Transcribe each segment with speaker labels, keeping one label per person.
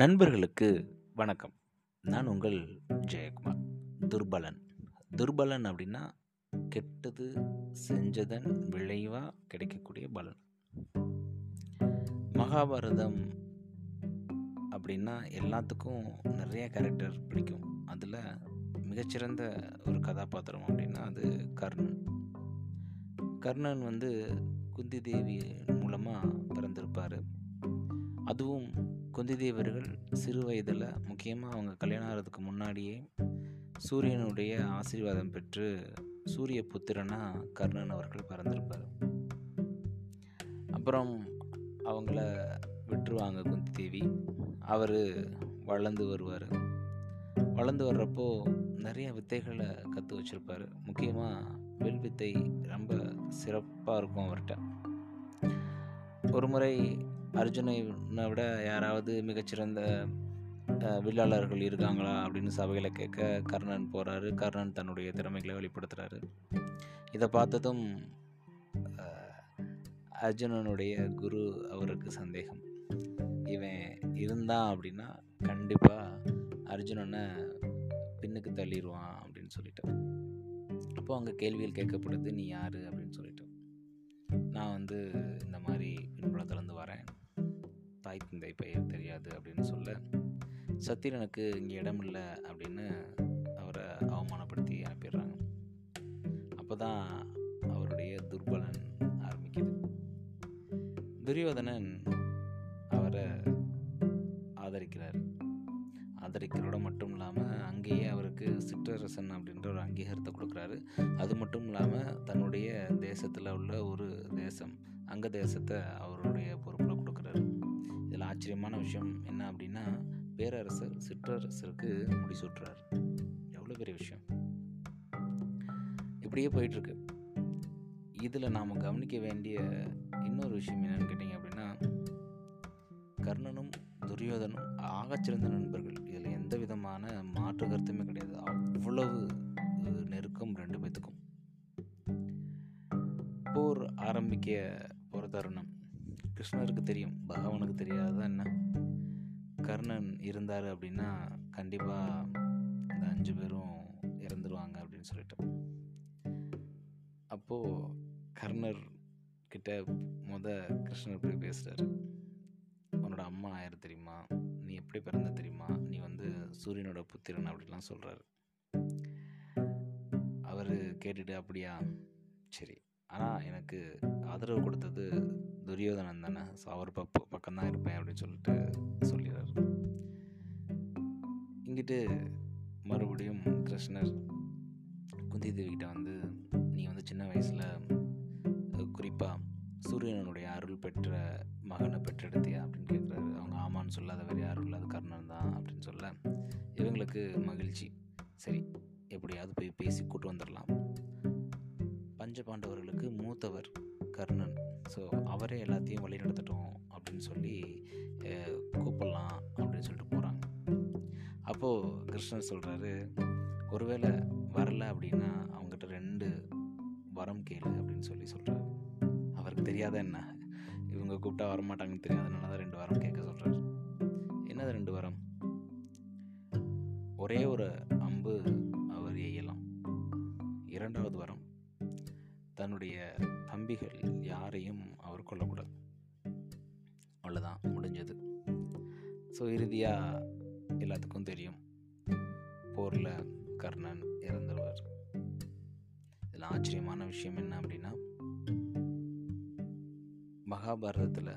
Speaker 1: நண்பர்களுக்கு வணக்கம். நான் உங்கள் ஜெயக்குமார் துர்பலன். துர்பலன் அப்படின்னா கெட்டது செஞ்சதன் விளைவாக கிடைக்கக்கூடிய பலன். மகாபாரதம் அப்படின்னா எல்லாத்துக்கும் நிறைய கேரக்டர் பிடிக்கும். அதில் மிகச்சிறந்த ஒரு கதாபாத்திரம் அப்படின்னா அது கர்ணன். கர்ணன் வந்து குந்தி தேவி மூலமாக பிறந்திருப்பார். அதுவும் குந்தி தேவர்கள் சிறு வயதில் முக்கியமாக அவங்க கல்யாணம் ஆகிறதுக்கு முன்னாடியே சூரியனுடைய ஆசீர்வாதம் பெற்று சூரிய புத்திரனாக கர்ணன் அவர்கள் பிறந்திருப்பார். அப்புறம் அவங்கள விட்டுருவாங்க குந்தி தேவி அவர் வளர்ந்து வருவார். வளர்ந்து வர்றப்போ நிறைய வித்தைகளை கற்று வச்சுருப்பார். முக்கியமாக வில் வித்தை ரொம்ப சிறப்பாக இருக்கும் அவர்கிட்ட. ஒரு முறை அர்ஜுனை விட யாராவது மிகச்சிறந்த வில்லாளர்கள் இருக்காங்களா அப்படின்னு சபையில் கேட்க கர்ணன் போகிறாரு கர்ணன் தன்னுடைய திறமைகளை வெளிப்படுத்துகிறாரு இதை பார்த்ததும் அர்ஜுனனுடைய குரு அவருக்கு சந்தேகம். இவன் இருந்தான் அப்படின்னா கண்டிப்பாக அர்ஜுனனை பின்னுக்கு தள்ளிடுவான் அப்படின்னு சொல்லிட்டு. அப்போது அங்கே கேள்விகள் கேட்கப்படுது நீ யார்? அப்படின்னு சொல்லிட்டு. நான் வந்து தாய் தந்தை பெயர் தெரியாது அப்படின்னு சொல்ல சத்திரனுக்கு இங்கே இடம் இல்லை அப்படின்னு அவரை அவமானப்படுத்தி அனுப்பிடுறாங்க. அப்போ தான் அவருடைய துர்பலன் ஆரம்பிக்குது. துரியோதனன் அவரை ஆதரிக்கிறார். ஆதரிக்கிறோட மட்டும் இல்லாமல் அங்கேயே அவருக்கு சிற்றரசன் அப்படின்ற ஒரு அங்கீகாரத்தை கொடுக்குறாரு. அது மட்டும் இல்லாமல் தன்னுடைய தேசத்தில் உள்ள ஒரு தேசம் அங்க தேசத்தை அவருடைய பொறுப்பில் கொடுக்குறாரு. ஆச்சரியமான விஷயம் என்ன அப்படின்னா பேரரசர் சிற்றரசருக்கு முடிசூட்டுறார் எவ்வளோ பெரிய விஷயம். இப்படியே போயிட்டுருக்கு. இதில் நாம் கவனிக்க வேண்டிய இன்னொரு விஷயம் என்னன்னு கேட்டிங்க அப்படின்னா கர்ணனும் துரியோதனும் ஆகச்சிறந்த நண்பர்கள். இதில் எந்த விதமான மாற்று கருத்துமே கிடையாது. அவ்வளவு நெருக்கம் ரெண்டு பேத்துக்கும். போர் ஆரம்பிக்க போகிற தருணம். கிருஷ்ணருக்கு தெரியும் பகவானுக்கு தெரியாதா என்ன? கர்ணன் இருந்தார் அப்படின்னா கண்டிப்பாக இந்த அஞ்சு பேரும் இறந்துருவாங்க அப்படின்னு சொல்லிட்டு. அப்போது கர்ணர் கிட்ட முத கிருஷ்ணர் போய் பேசுகிறாரு உன்னோட அம்மா ஆயிரு தெரியுமா? நீ எப்படி பிறந்த தெரியுமா? நீ வந்து சூரியனோட புத்திரன் அப்படிலாம் சொல்கிறாரு அவர் கேட்டுட்டு அப்படியா? சரி ஆனால் எனக்கு ஆதரவு கொடுத்தது துரியோதனன் தானே. ஸோ அவர் பக்க பக்கம்தான் இருப்பேன் அப்படின்னு சொல்லிட்டு சொல்லிடுறாரு. இங்கிட்டு மறுபடியும் கிருஷ்ணர் குந்தி தேவிகிட்ட வந்து நீ வந்து சின்ன வயசில் குறிப்பாக சூரியனனுடைய அருள் பெற்ற மகனை பெற்றெடுத்தியா? அப்படின்னு கேட்குறாரு அவங்க ஆமான்னு சொல்லாத வேறு யாரும் இல்லாத கர்ணன் தான் அப்படின்னு சொல்ல இவங்களுக்கு மகிழ்ச்சி. மூத்தவர் கர்ணன். ஸோ அவரே எல்லாத்தையும் வழி நடத்தட்டும் அப்படின்னு சொல்லி கூப்பிடலாம் அப்படின்னு சொல்லிட்டு போகிறாங்க அப்போது கிருஷ்ணன் சொல்கிறாரு ஒருவேளை வரல அப்படின்னா அவங்ககிட்ட ரெண்டு வரம் கேளு அப்படின்னு சொல்லி சொல்கிறாரு அவருக்கு தெரியாத என்ன? இவங்க கூப்பிட்டா வரமாட்டாங்கன்னு தெரியும் தான் ரெண்டு வாரம் கேட்க சொல்கிறார் என்னது ரெண்டு வாரம்? ஒரே ஒரு அம்பு அவர் எய்யலாம். இரண்டாவது வாரம். தன்னுடைய தம்பிகள் யாரையும் அவர் கொல்லக்கூடாது. அவ்வளோதான் முடிஞ்சது. ஸோ இறுதியாக எல்லாத்துக்கும் தெரியும். போரில் கர்ணன் இறந்துருவார் இதில் ஆச்சரியமான விஷயம் என்ன அப்படின்னா மகாபாரதத்தில்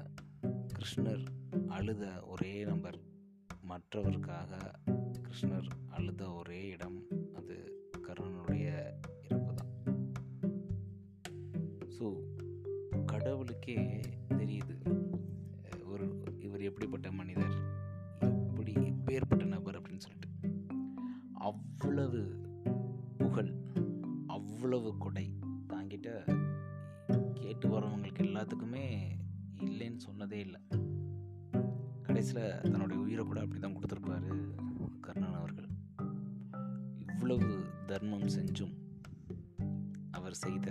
Speaker 1: கிருஷ்ணர் அழுத ஒரே நம்பர் மற்றவருக்காக கிருஷ்ணர் அழுத ஒரே இடம் ஸோ கடவுளுக்கே தெரியுது. ஒரு இவர் எப்படிப்பட்ட மனிதர்? எப்படி எப்பேற்பட்ட நபர் அப்படின்னு சொல்லிட்டு. அவ்வளவு புகழ் அவ்வளவு கொடை. தாங்கிட்ட கேட்டு வரவங்களுக்கு எல்லாத்துக்குமே இல்லைன்னு சொன்னதே இல்லை. கடைசியில் தன்னுடைய உயிரை கூட அப்படி தான் கொடுத்துருப்பாரு கர்ணன் அவர்கள். இவ்வளவு தர்மம் செஞ்சும் அவர் செய்த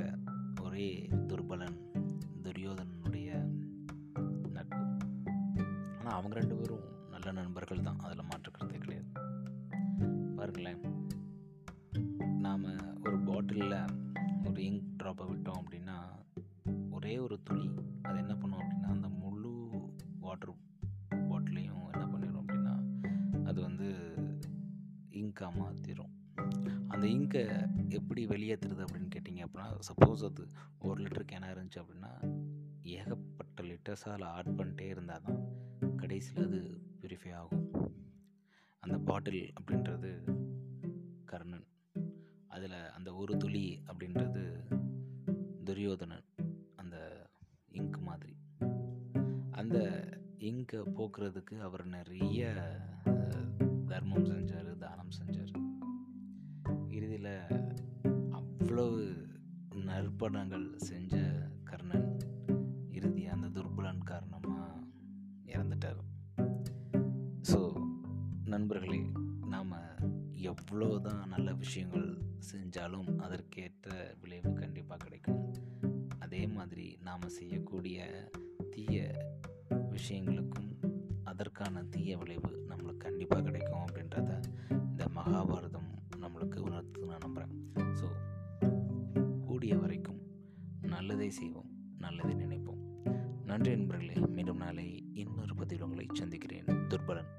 Speaker 1: ஒரே துர்பலன் துரியோதனனுடைய நட்பு. ஆனால் அவங்க ரெண்டு பேரும் நல்ல நண்பர்கள் தான். அதில் மாற்றுக்கிறதே கிடையாது. பாருங்களேன். நாம் ஒரு பாட்டிலில் ஒரு இங்க் ட்ராப்பை விட்டோம் அப்படின்னா ஒரே ஒரு துளி அது என்ன பண்ணும் அப்படின்னா அந்த முழு வாட்டர் பாட்டிலையும் என்ன பண்ணிடும் அப்படின்னா அது வந்து இங்காக மாற்றிடும் அந்த இங்கை எப்படி வெளியேற்றுறது அப்படின்னு கேட்டிங்க அப்படின்னா சப்போஸ் அது ஒரு லிட்டர் கேனாக இருந்துச்சு அப்படின்னா ஏகப்பட்ட லிட்டர்ஸாக அதில் ஆட் பண்ணிட்டே இருந்தால் தான் கடைசியில் அது பியூரிஃபை ஆகும். அந்த பாட்டில் அப்படின்றது கர்ணன். அதில் அந்த ஒரு துளி அப்படின்றது துரியோதனன் அந்த இங்க் மாதிரி. அந்த இங்கை போக்குறதுக்கு அவர் நிறைய தர்மம் செஞ்சார் தானம் செஞ்சார். வயதில் அவ்வளவு நற்படங்கள் செஞ்ச கர்ணன் இறுதி அந்த துர்பலன் காரணமாக இறந்துட்டார். ஸோ நண்பர்களே நாம் எவ்வளோ தான் நல்ல விஷயங்கள் செஞ்சாலும் அதற்கேற்ற விளைவு கண்டிப்பாக கிடைக்கும். அதே மாதிரி நாம் செய்யக்கூடிய தீய விஷயங்களுக்கும் அதற்கான தீய விளைவு நம்மளுக்கு கண்டிப்பாக கிடைக்கும் அப்படின்றத இந்த மகாபாரதம் நம்மளுக்கு உணர்த்து நான் நம்புகிறேன் ஸோ கூடிய வரைக்கும் நல்லதை செய்வோம் நல்லதை நினைப்போம். நன்றி நண்பர்களே மீண்டும் நாளை இன்னொரு பதிவில் உங்களை சந்திக்கிறேன். துர்பலன்.